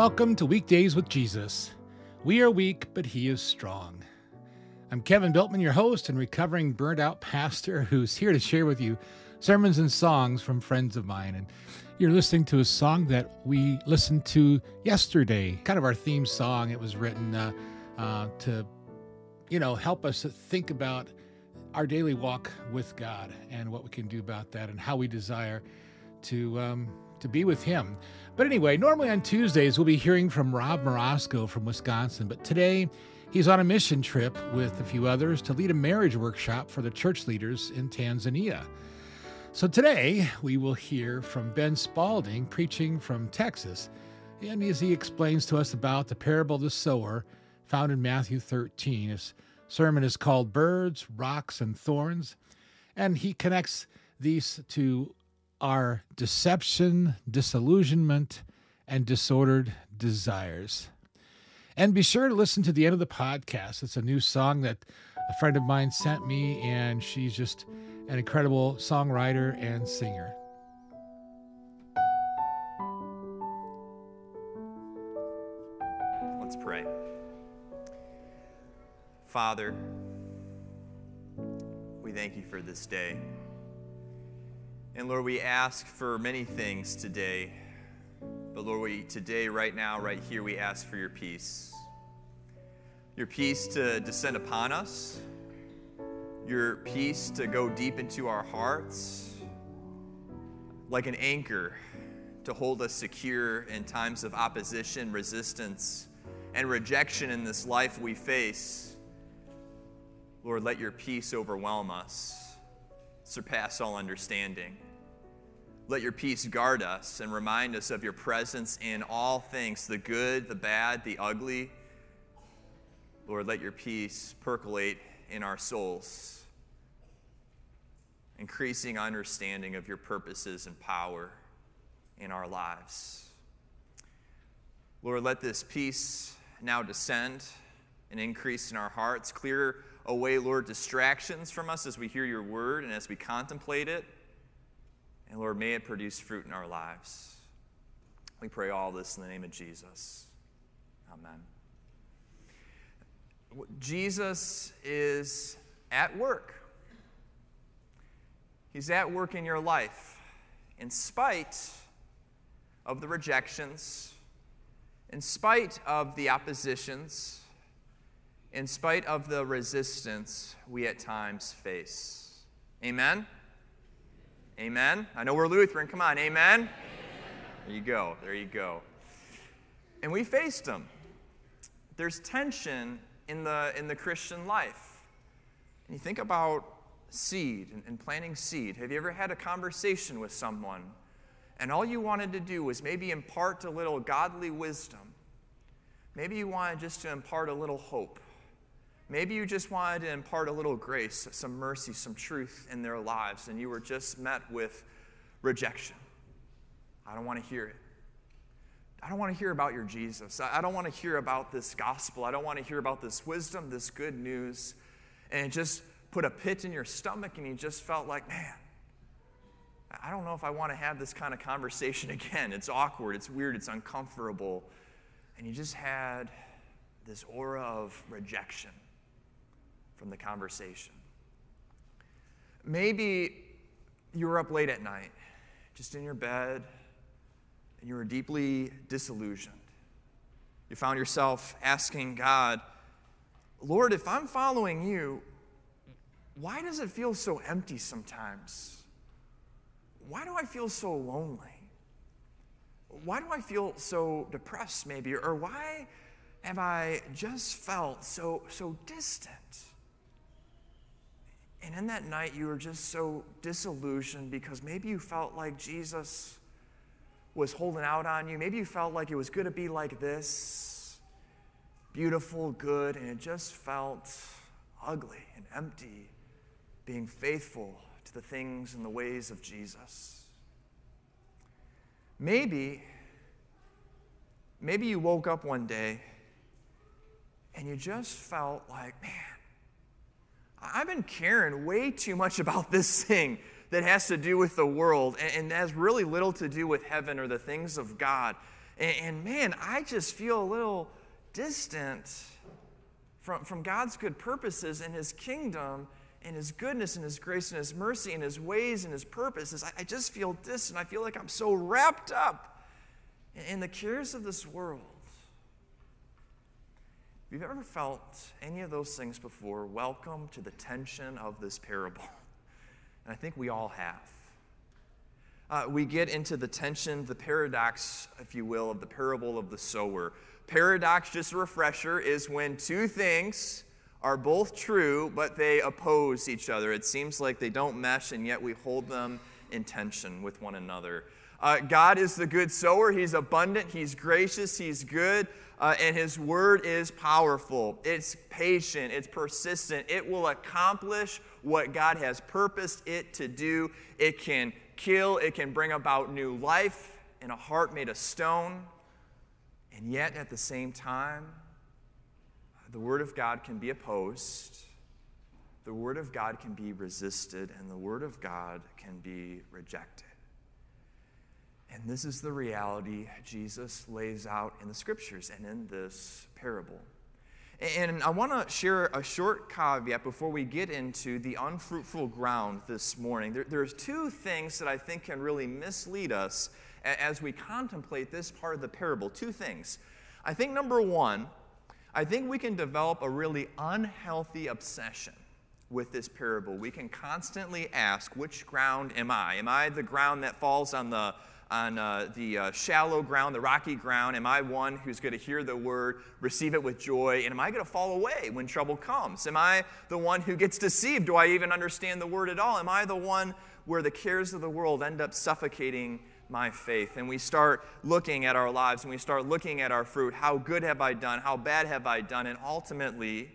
Welcome to Weak Days with Jesus. We are weak, but He is strong. I'm Kevin Bueltmann, your host and recovering burnt out pastor who's here to share with you sermons and songs from friends of mine. And you're listening to a song that we listened to yesterday, kind of our theme song. It was written uh, uh, to, you know, help us think about our daily walk with God and what we can do about that and how we desire to um, to be with Him. But anyway, normally on Tuesdays we'll be hearing from Rob Mrosko from Wisconsin, but today he's on a mission trip with a few others to lead a marriage workshop for the church leaders in Tanzania. So today we will hear from Ben Spaulding preaching from Texas, and as he explains to us about the parable of the sower found in Matthew 13. His sermon is called Birds, Rocks, and Thorns, and he connects these to our deception, disillusionment, and disordered desires. And be sure to listen to the end of the podcast. It's a new song that a friend of mine sent me, and she's just an incredible songwriter and singer. Let's pray. Father, we thank you for this day. And Lord, we ask for many things today. But Lord, we today, right now, right here, we ask for your peace. Your peace to descend upon us, your peace to go deep into our hearts, like an anchor to hold us secure in times of opposition, resistance, and rejection in this life we face. Lord, let your peace overwhelm us, surpass all understanding. Let your peace guard us and remind us of your presence in all things the good, the bad, the ugly. Lord, let your peace percolate in our souls, increasing understanding of your purposes and power in our lives. Lord, let this peace now descend and increase in our hearts. Clear away, Lord, distractions from us as we hear your word and as we contemplate it. And Lord, may it produce fruit in our lives. We pray all this in the name of Jesus. Amen. Jesus is at work. He's at work in your life in spite of the rejections, in spite of the oppositions, in spite of the resistance we at times face. Amen? Amen? I know we're Lutheran. Come on, amen? amen? There you go. There you go. And we faced them. There's tension in the, in the Christian life. And you think about seed and, and planting seed. Have you ever had a conversation with someone and all you wanted to do was maybe impart a little godly wisdom? Maybe you wanted just to impart a little hope. Maybe you just wanted to impart a little grace, some mercy, some truth in their lives, and you were just met with rejection. I don't want to hear it. I don't want to hear about your Jesus. I don't want to hear about this gospel. I don't want to hear about this wisdom, this good news. And it just put a pit in your stomach, and you just felt like, man, I don't know if I want to have this kind of conversation again. It's awkward, it's weird, it's uncomfortable. And you just had this aura of rejection from the conversation. Maybe you were up late at night, just in your bed, and you were deeply disillusioned. You found yourself asking God, Lord, if I'm following you, why does it feel so empty sometimes? Why do I feel so lonely? Why do I feel so depressed, maybe? Or why have I just felt so, so distant? And in that night, you were just so disillusioned because maybe you felt like Jesus was holding out on you. Maybe you felt like it was going to be like this beautiful, good, and it just felt ugly and empty being faithful to the things and the ways of Jesus. Maybe, maybe you woke up one day and you just felt like, man, I've been caring way too much about this thing that has to do with the world and, and has really little to do with heaven or the things of God. And, and man, I just feel a little distant from, from God's good purposes and His kingdom and His goodness and His grace and His mercy and His ways and His purposes. I, I just feel distant. I feel like I'm so wrapped up in, in the cares of this world. If you've ever felt any of those things before, welcome to the tension of this parable. And I think we all have. Uh, we get into the tension, the paradox, if you will, of the parable of the sower. Paradox, just a refresher, is when two things are both true, but they oppose each other. It seems like they don't mesh, and yet we hold them in tension with one another. Uh, God is the good sower. He's abundant, He's gracious, He's good uh, and His Word is powerful. It's patient, it's persistent. It will accomplish what God has purposed it to do. It can kill, it can bring about new life in a heart made of stone. And yet, at the same time, the Word of God can be opposed, the Word of God can be resisted, and the Word of God can be rejected. And this is the reality Jesus lays out in the scriptures and in this parable. And I want to share a short caveat before we get into the unfruitful ground this morning. There, there's two things that I think can really mislead us as we contemplate this part of the parable. Two things. I think number one, I think we can develop a really unhealthy obsession with this parable. We can constantly ask, which ground am I? Am I the ground that falls on the on uh, the uh, shallow ground, the rocky ground? Am I one who's going to hear the word, receive it with joy? And am I going to fall away when trouble comes? Am I the one who gets deceived? Do I even understand the word at all? Am I the one where the cares of the world end up suffocating my faith? And we start looking at our lives and we start looking at our fruit. How good have I done? How bad have I done? And ultimately,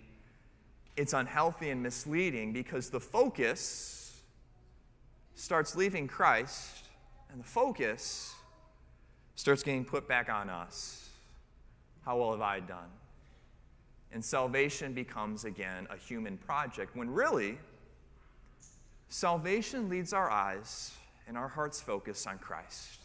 it's unhealthy and misleading because the focus starts leaving Christ and the focus starts getting put back on us. How well have I done? And salvation becomes again a human project when really, salvation leads our eyes and our hearts focus on Christ,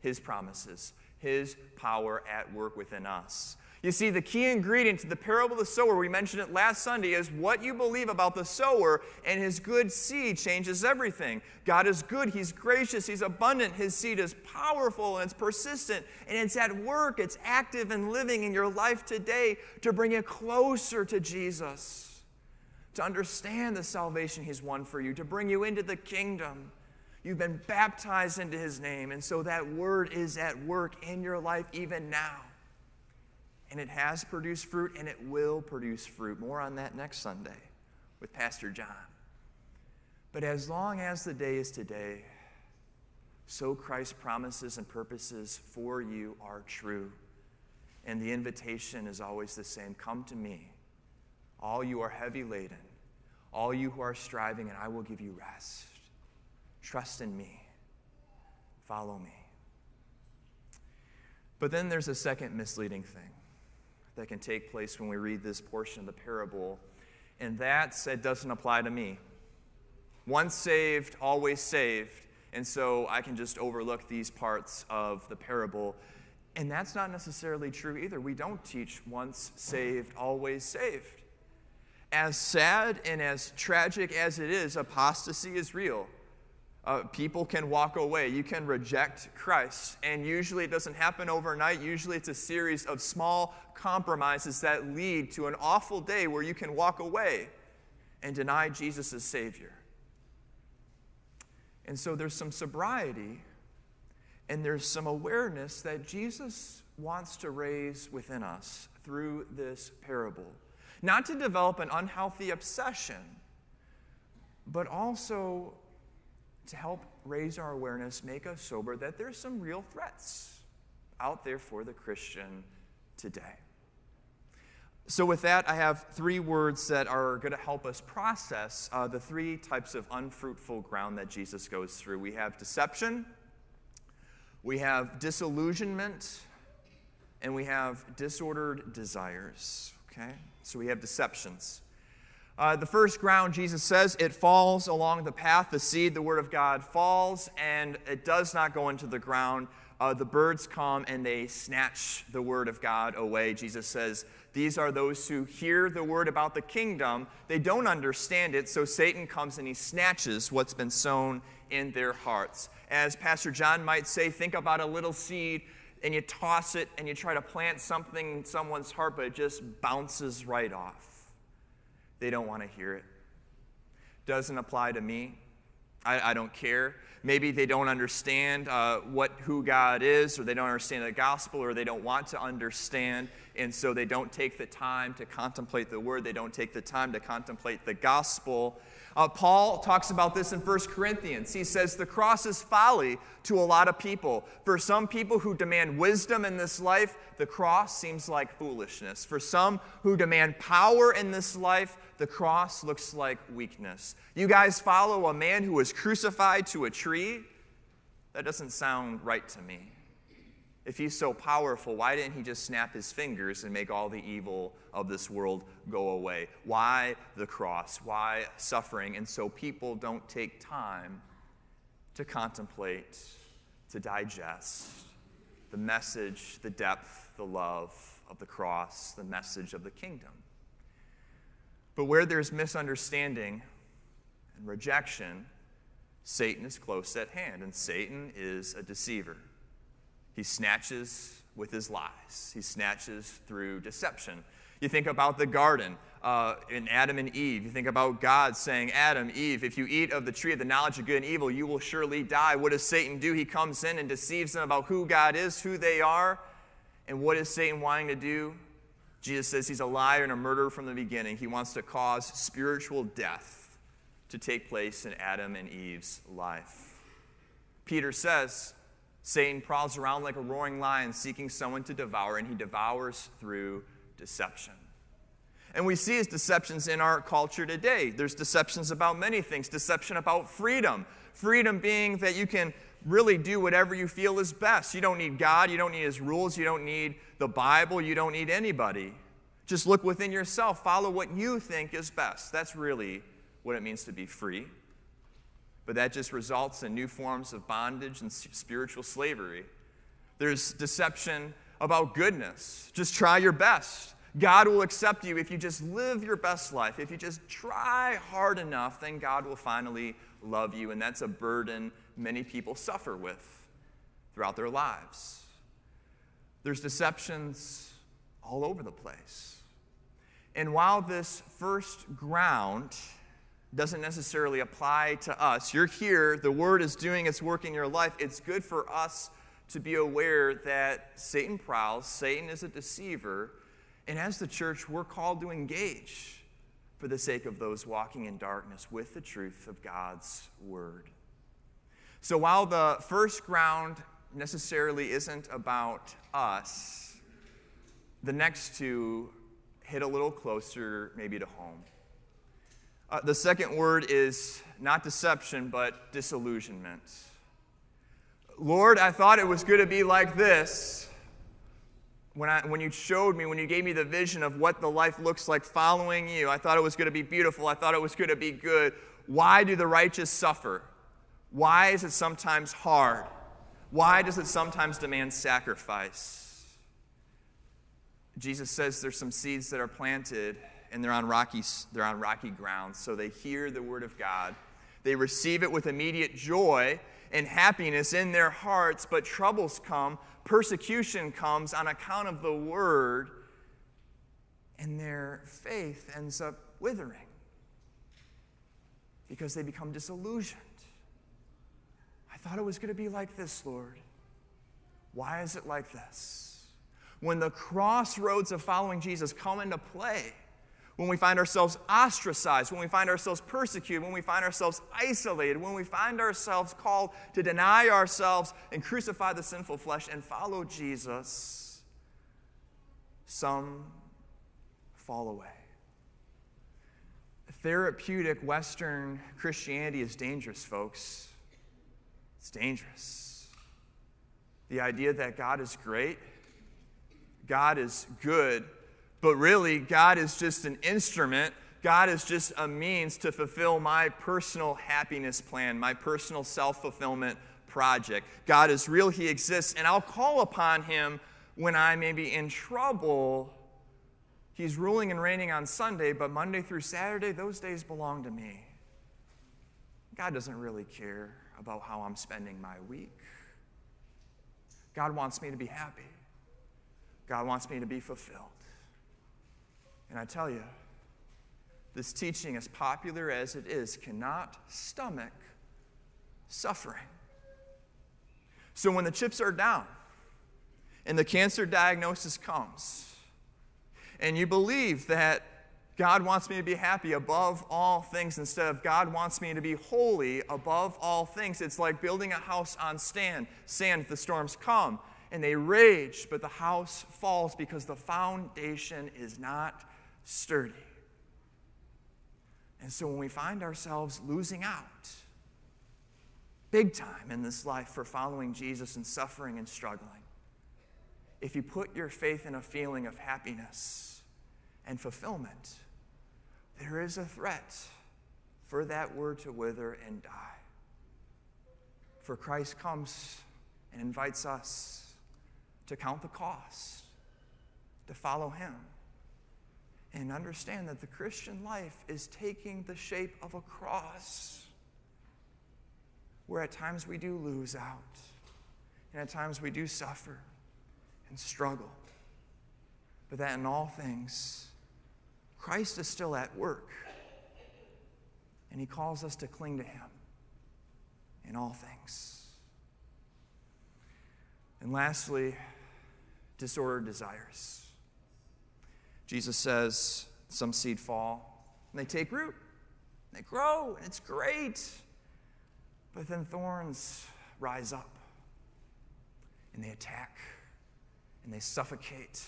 His promises, His power at work within us. You see, the key ingredient to the parable of the sower, we mentioned it last Sunday, is what you believe about the sower, and his good seed changes everything. God is good, he's gracious, he's abundant, his seed is powerful, and it's persistent, and it's at work, it's active and living in your life today to bring you closer to Jesus, to understand the salvation he's won for you, to bring you into the kingdom. You've been baptized into his name, and so that word is at work in your life even now and it has produced fruit and it will produce fruit. More on that next Sunday with Pastor John. But as long as the day is today, so Christ's promises and purposes for you are true. And the invitation is always the same Come to me, all you are heavy laden, all you who are striving, and I will give you rest. Trust in me, follow me. But then there's a second misleading thing that can take place when we read this portion of the parable. And that said doesn't apply to me. Once saved, always saved. And so I can just overlook these parts of the parable. And that's not necessarily true either. We don't teach once saved, always saved. As sad and as tragic as it is, apostasy is real. Uh, people can walk away. You can reject Christ. And usually it doesn't happen overnight. Usually it's a series of small compromises that lead to an awful day where you can walk away and deny Jesus as Savior. And so there's some sobriety and there's some awareness that Jesus wants to raise within us through this parable. Not to develop an unhealthy obsession, but also to help raise our awareness, make us sober, that there's some real threats out there for the Christian today. So, with that, I have three words that are going to help us process uh, the three types of unfruitful ground that Jesus goes through. We have deception, we have disillusionment, and we have disordered desires. Okay? So, we have deceptions. Uh, the first ground, Jesus says, it falls along the path. The seed, the word of God, falls, and it does not go into the ground. uh, the birds come and they snatch the word of God away. Jesus says, These are those who hear the word about the kingdom. They don't understand it, so Satan comes and he snatches what's been sown in their hearts. As Pastor John might say, think about a little seed and you toss it and you try to plant something in someone's heart, but it just bounces right off. They don't want to hear it. Doesn't apply to me. I, I don't care. Maybe they don't understand uh, what, who God is, or they don't understand the gospel, or they don't want to understand, and so they don't take the time to contemplate the word. They don't take the time to contemplate the gospel. Uh, Paul talks about this in 1 Corinthians. He says the cross is folly to a lot of people. For some people who demand wisdom in this life, the cross seems like foolishness. For some who demand power in this life, the cross looks like weakness. You guys follow a man who was crucified to a tree? That doesn't sound right to me. If he's so powerful, why didn't he just snap his fingers and make all the evil of this world go away? Why the cross? Why suffering? And so people don't take time to contemplate, to digest the message, the depth, the love of the cross, the message of the kingdom. But where there's misunderstanding and rejection, Satan is close at hand, and Satan is a deceiver. He snatches with his lies, he snatches through deception. You think about the garden uh, in Adam and Eve. You think about God saying, Adam, Eve, if you eat of the tree of the knowledge of good and evil, you will surely die. What does Satan do? He comes in and deceives them about who God is, who they are. And what is Satan wanting to do? Jesus says he's a liar and a murderer from the beginning. He wants to cause spiritual death to take place in Adam and Eve's life. Peter says, Satan prowls around like a roaring lion seeking someone to devour, and he devours through deception. And we see his deceptions in our culture today. There's deceptions about many things, deception about freedom. Freedom being that you can really do whatever you feel is best. You don't need God, you don't need his rules, you don't need the Bible, you don't need anybody. Just look within yourself, follow what you think is best. That's really what it means to be free. But that just results in new forms of bondage and spiritual slavery. There's deception about goodness. Just try your best. God will accept you if you just live your best life. If you just try hard enough, then God will finally love you. And that's a burden many people suffer with throughout their lives. There's deceptions all over the place. And while this first ground doesn't necessarily apply to us. You're here, the word is doing its work in your life. It's good for us to be aware that Satan prowls, Satan is a deceiver, and as the church, we're called to engage for the sake of those walking in darkness with the truth of God's word. So while the first ground necessarily isn't about us, the next two hit a little closer, maybe to home. Uh, the second word is not deception, but disillusionment. Lord, I thought it was going to be like this. When, I, when you showed me, when you gave me the vision of what the life looks like following you, I thought it was going to be beautiful. I thought it was going to be good. Why do the righteous suffer? Why is it sometimes hard? Why does it sometimes demand sacrifice? Jesus says there's some seeds that are planted and they're on rocky, they're on rocky ground. So they hear the word of God. They receive it with immediate joy and happiness in their hearts, but troubles come, persecution comes on account of the word, and their faith ends up withering because they become disillusioned. Thought it was going to be like this, Lord. Why is it like this? When the crossroads of following Jesus come into play, when we find ourselves ostracized, when we find ourselves persecuted, when we find ourselves isolated, when we find ourselves called to deny ourselves and crucify the sinful flesh and follow Jesus, some fall away. Therapeutic Western Christianity is dangerous, folks. It's dangerous. The idea that God is great, God is good, but really, God is just an instrument. God is just a means to fulfill my personal happiness plan, my personal self fulfillment project. God is real, He exists, and I'll call upon Him when I may be in trouble. He's ruling and reigning on Sunday, but Monday through Saturday, those days belong to me. God doesn't really care about how I'm spending my week. God wants me to be happy. God wants me to be fulfilled. And I tell you, this teaching, as popular as it is, cannot stomach suffering. So when the chips are down and the cancer diagnosis comes, and you believe that God wants me to be happy above all things instead of God wants me to be holy above all things. It's like building a house on sand. Sand, the storms come and they rage, but the house falls because the foundation is not sturdy. And so when we find ourselves losing out, big time in this life for following Jesus and suffering and struggling, if you put your faith in a feeling of happiness and fulfillment, there is a threat for that word to wither and die. For Christ comes and invites us to count the cost, to follow him, and understand that the Christian life is taking the shape of a cross, where at times we do lose out, and at times we do suffer and struggle, but that in all things, Christ is still at work, and he calls us to cling to him in all things. And lastly, disordered desires. Jesus says some seed fall, and they take root, and they grow, and it's great. But then thorns rise up, and they attack, and they suffocate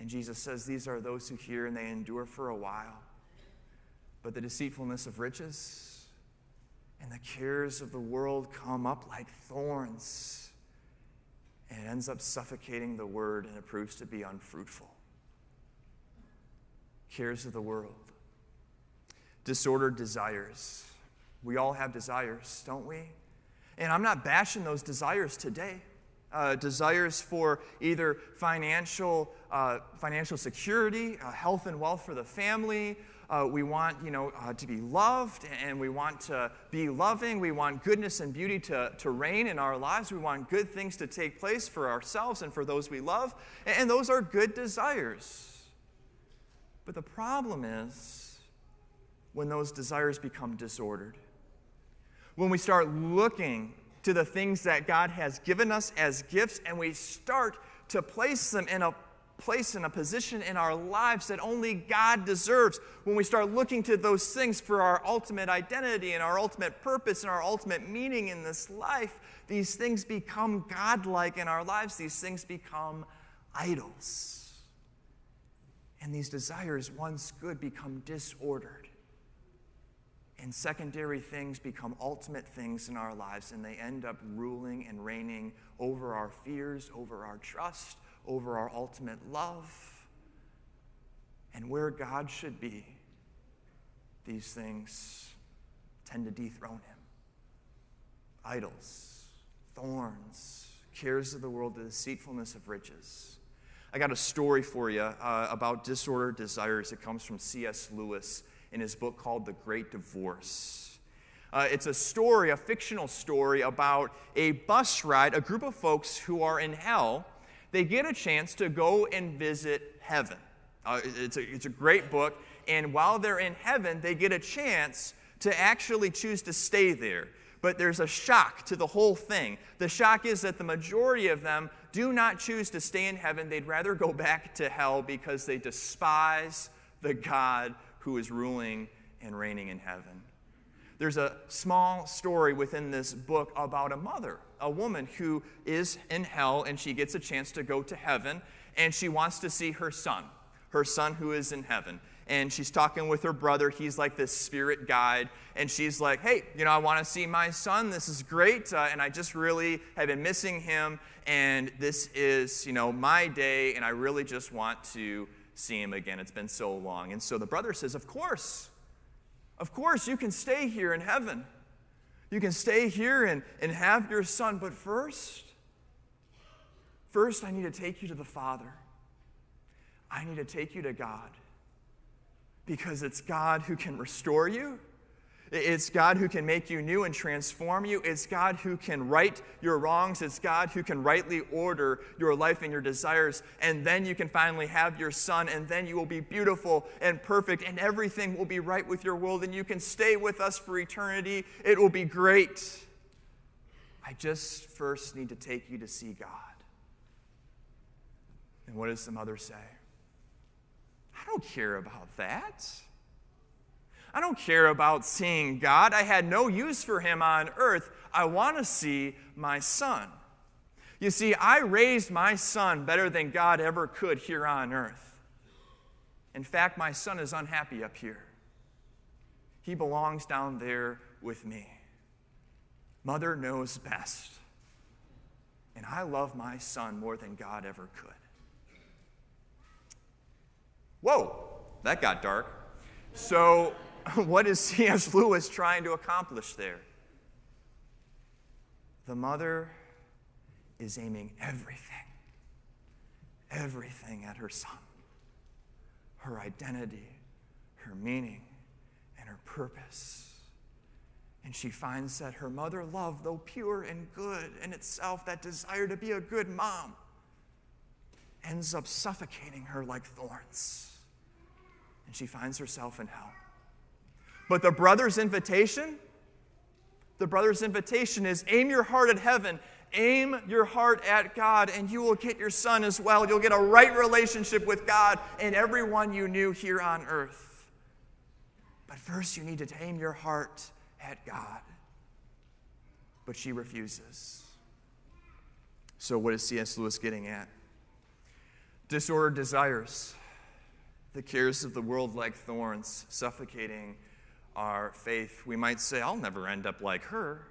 and Jesus says, These are those who hear and they endure for a while. But the deceitfulness of riches and the cares of the world come up like thorns. And it ends up suffocating the word and it proves to be unfruitful. Cares of the world, disordered desires. We all have desires, don't we? And I'm not bashing those desires today uh, desires for either financial, uh, financial security, uh, health and wealth for the family. Uh, we want, you know, uh, to be loved and we want to be loving. We want goodness and beauty to, to reign in our lives. We want good things to take place for ourselves and for those we love. And, and those are good desires. But the problem is when those desires become disordered. When we start looking to the things that God has given us as gifts, and we start to place them in a place in a position in our lives that only God deserves. When we start looking to those things for our ultimate identity and our ultimate purpose and our ultimate meaning in this life, these things become godlike in our lives. These things become idols. And these desires, once good, become disordered and secondary things become ultimate things in our lives, and they end up ruling and reigning over our fears, over our trust, over our ultimate love. And where God should be, these things tend to dethrone him. Idols, thorns, cares of the world, the deceitfulness of riches. I got a story for you uh, about disordered desires. It comes from C.S. Lewis in his book called The Great Divorce. Uh, it's a story, a fictional story about a bus ride, a group of folks who are in hell. They get a chance to go and visit heaven. Uh, it's, a, it's a great book. And while they're in heaven, they get a chance to actually choose to stay there. But there's a shock to the whole thing. The shock is that the majority of them do not choose to stay in heaven. They'd rather go back to hell because they despise the God who is ruling and reigning in heaven. There's a small story within this book about a mother, a woman who is in hell and she gets a chance to go to heaven and she wants to see her son, her son who is in heaven. And she's talking with her brother. He's like this spirit guide. And she's like, hey, you know, I want to see my son. This is great. Uh, and I just really have been missing him. And this is, you know, my day. And I really just want to see him again. It's been so long. And so the brother says, Of course, of course, you can stay here in heaven. You can stay here and, and have your son, but first, first, I need to take you to the Father. I need to take you to God because it's God who can restore you. It's God who can make you new and transform you. It's God who can right your wrongs. It's God who can rightly order your life and your desires. And then you can finally have your son, and then you will be beautiful and perfect, and everything will be right with your world, and you can stay with us for eternity. It will be great. I just first need to take you to see God. And what does the mother say? I don't care about that. I don't care about seeing God. I had no use for him on earth. I want to see my son. You see, I raised my son better than God ever could here on earth. In fact, my son is unhappy up here. He belongs down there with me. Mother knows best. And I love my son more than God ever could. Whoa, that got dark. So, what is C.S. Lewis trying to accomplish there? The mother is aiming everything, everything at her son her identity, her meaning, and her purpose. And she finds that her mother love, though pure and good in itself, that desire to be a good mom, ends up suffocating her like thorns. And she finds herself in hell. But the brother's invitation, the brother's invitation is aim your heart at heaven, aim your heart at God, and you will get your son as well. You'll get a right relationship with God and everyone you knew here on earth. But first, you need to aim your heart at God. But she refuses. So, what is C.S. Lewis getting at? Disordered desires, the cares of the world like thorns, suffocating our faith, we might say, I'll never end up like her.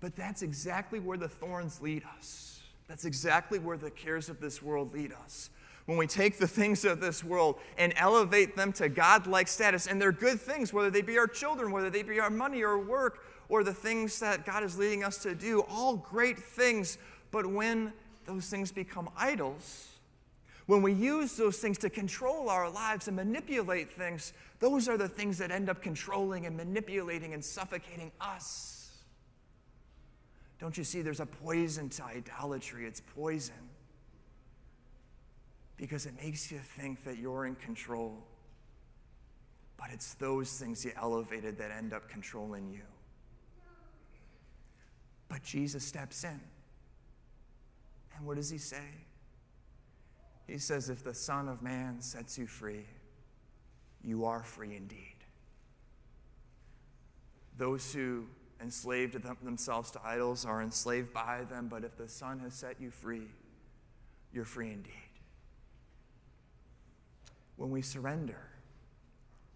But that's exactly where the thorns lead us. That's exactly where the cares of this world lead us. When we take the things of this world and elevate them to God like status, and they're good things, whether they be our children, whether they be our money or work, or the things that God is leading us to do, all great things. But when those things become idols, when we use those things to control our lives and manipulate things, those are the things that end up controlling and manipulating and suffocating us. Don't you see there's a poison to idolatry? It's poison because it makes you think that you're in control. But it's those things you elevated that end up controlling you. But Jesus steps in. And what does he say? He says, If the Son of Man sets you free, you are free indeed. Those who enslaved themselves to idols are enslaved by them, but if the Son has set you free, you're free indeed. When we surrender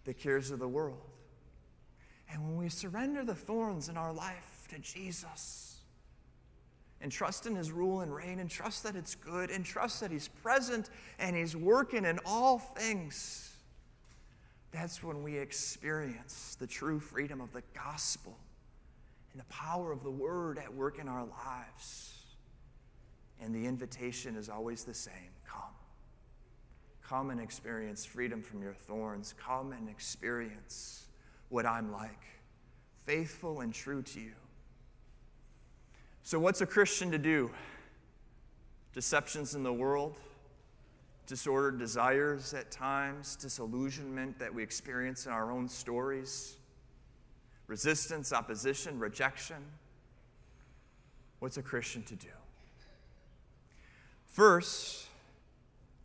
the cares of the world, and when we surrender the thorns in our life to Jesus, and trust in his rule and reign and trust that it's good and trust that he's present and he's working in all things, that's when we experience the true freedom of the gospel and the power of the word at work in our lives. And the invitation is always the same come. Come and experience freedom from your thorns. Come and experience what I'm like, faithful and true to you so, what's a Christian to do? Deceptions in the world, disordered desires at times, disillusionment that we experience in our own stories, resistance, opposition, rejection. What's a Christian to do? First,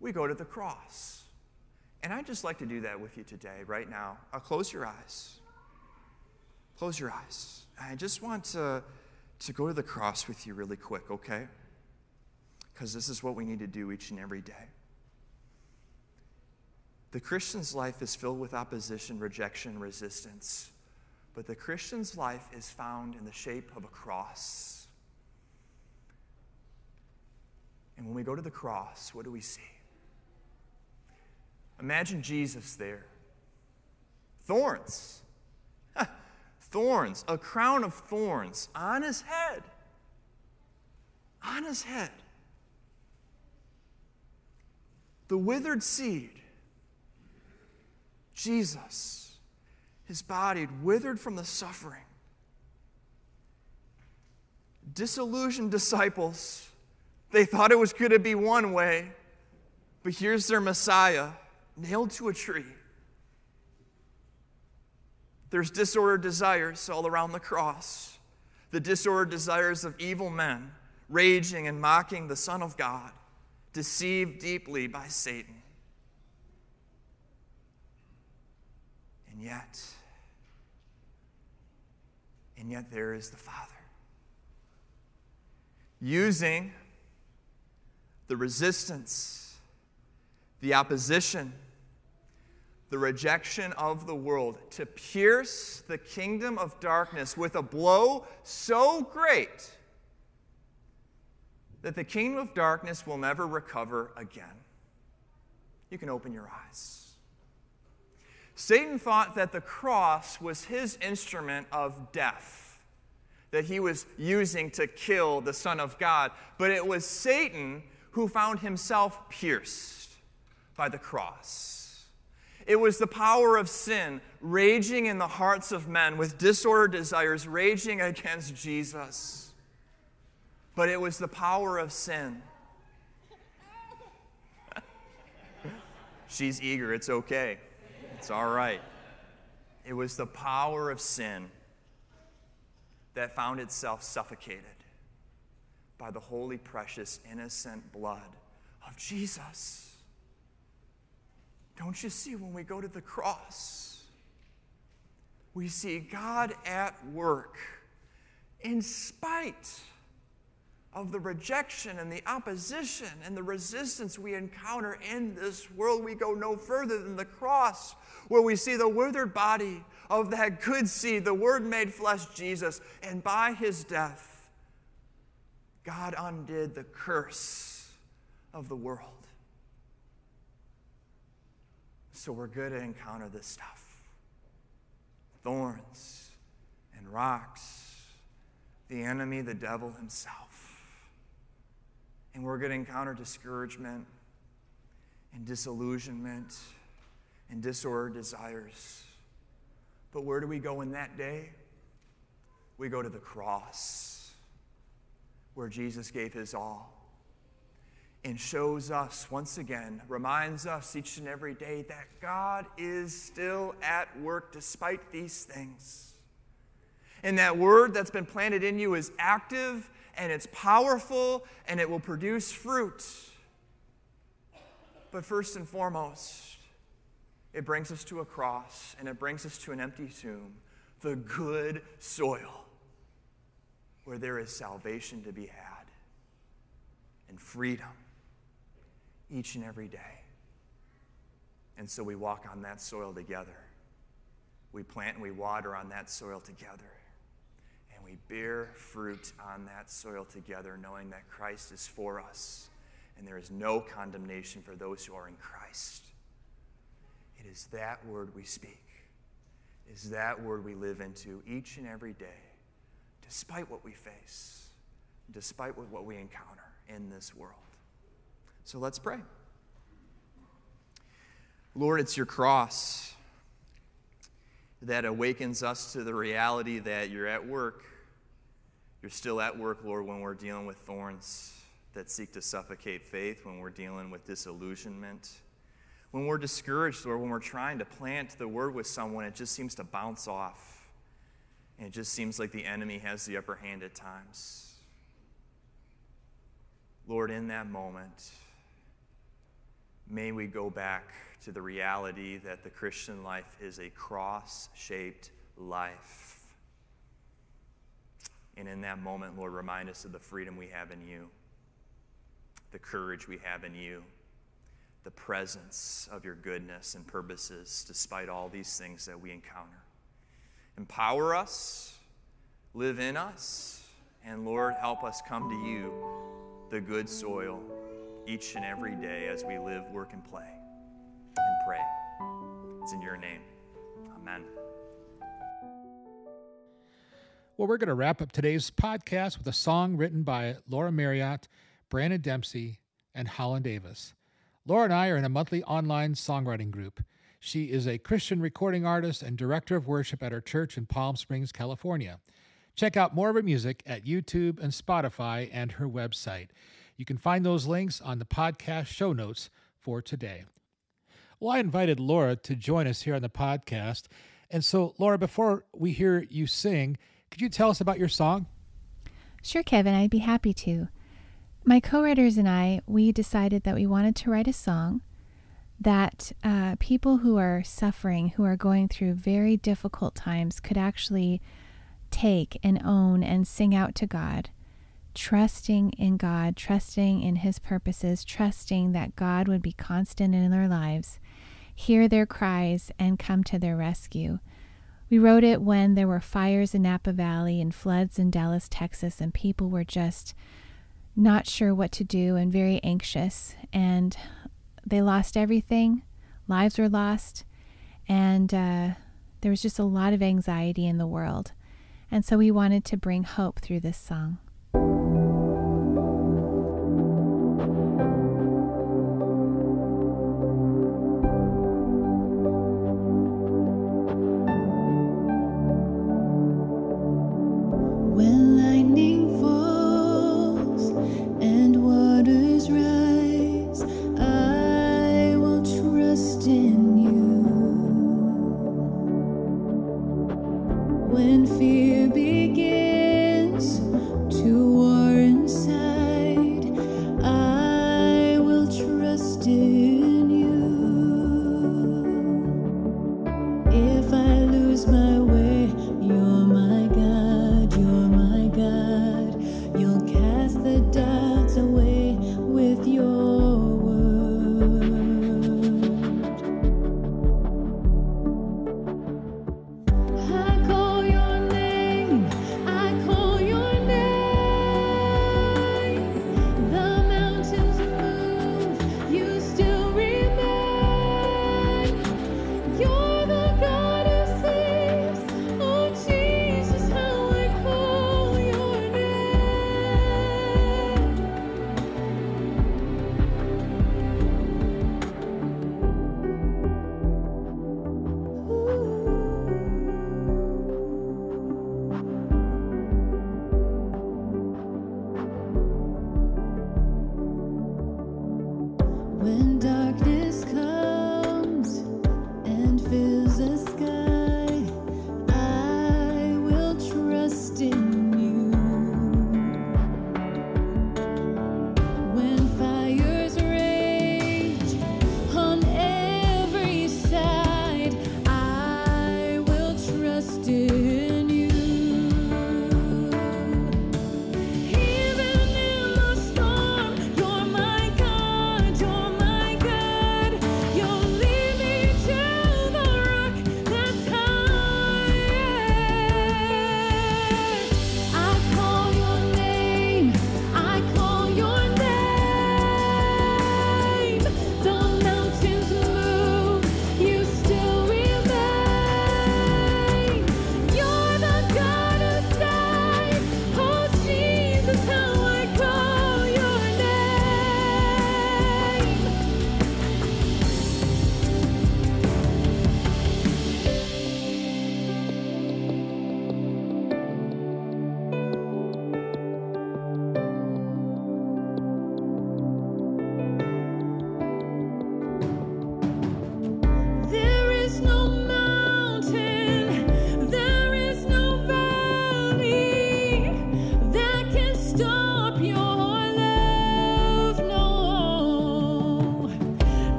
we go to the cross. And I'd just like to do that with you today, right now. I'll close your eyes. Close your eyes. I just want to to go to the cross with you really quick, okay? Because this is what we need to do each and every day. The Christian's life is filled with opposition, rejection, resistance. But the Christian's life is found in the shape of a cross. And when we go to the cross, what do we see? Imagine Jesus there. Thorns. thorns, a crown of thorns on his head. On his head. The withered seed, Jesus, his body withered from the suffering. Disillusioned disciples, they thought it was going to be one way, but here's their Messiah nailed to a tree. There's disordered desires all around the cross. The disordered desires of evil men, raging and mocking the Son of God, deceived deeply by Satan. And yet, and yet there is the Father. Using the resistance, the opposition, the rejection of the world, to pierce the kingdom of darkness with a blow so great that the kingdom of darkness will never recover again. You can open your eyes. Satan thought that the cross was his instrument of death, that he was using to kill the Son of God, but it was Satan who found himself pierced by the cross. It was the power of sin raging in the hearts of men with disordered desires, raging against Jesus. But it was the power of sin. She's eager. It's okay. It's all right. It was the power of sin that found itself suffocated by the holy, precious, innocent blood of Jesus. Don't you see when we go to the cross, we see God at work in spite of the rejection and the opposition and the resistance we encounter in this world. We go no further than the cross, where we see the withered body of that good seed, the Word made flesh, Jesus, and by his death, God undid the curse of the world. So we're good to encounter this stuff thorns and rocks, the enemy, the devil himself. And we're going to encounter discouragement and disillusionment and disordered desires. But where do we go in that day? We go to the cross where Jesus gave his all and shows us once again, reminds us each and every day that God is still at work despite these things. And that word that's been planted in you is active and it's powerful and it will produce fruit. But first and foremost, it brings us to a cross and it brings us to an empty tomb, the good soil where there is salvation to be had and freedom each and every day. And so we walk on that soil together. We plant and we water on that soil together. And we bear fruit on that soil together, knowing that Christ is for us and there is no condemnation for those who are in Christ. It is that word we speak, it is that word we live into each and every day, despite what we face, despite what we encounter in this world. So let's pray. Lord, it's your cross that awakens us to the reality that you're at work. You're still at work, Lord, when we're dealing with thorns that seek to suffocate faith, when we're dealing with disillusionment, when we're discouraged, Lord, when we're trying to plant the word with someone, it just seems to bounce off. And it just seems like the enemy has the upper hand at times. Lord, in that moment, may we go back to the reality that the Christian life is a cross shaped life. And in that moment, Lord, remind us of the freedom we have in you, the courage we have in you, the presence of your goodness and purposes despite all these things that we encounter. Empower us, live in us, and Lord, help us come to you, the good soil each and every day as we live, work, and play and pray. It's in your name. Amen. Well, we're going to wrap up today's podcast with a song written by Lara Marriott, Branon Dempsey, and Holland Davis. Lara and I are in a monthly online songwriting group. She is a Christian recording artist and director of worship at her church in Palm Springs, California. Check out more of her music at YouTube and Spotify and her website. You can find those links on the podcast show notes for today. Well, I invited Lara to join us here on the podcast. And so, Lara, before we hear you sing, could you tell us about your song? Sure, Kevin, I'd be happy to. My co writers and I, we decided that we wanted to write a song that uh, people who are suffering, who are going through very difficult times, could actually take and own and sing out to God, trusting in God, trusting in His purposes, trusting that God would be constant in their lives, hear their cries, and come to their rescue. We wrote it when there were fires in Napa Valley and floods in Dallas, Texas, and people were just not sure what to do and very anxious. And they lost everything, lives were lost, and uh, there was just a lot of anxiety in the world. And so we wanted to bring hope through this song.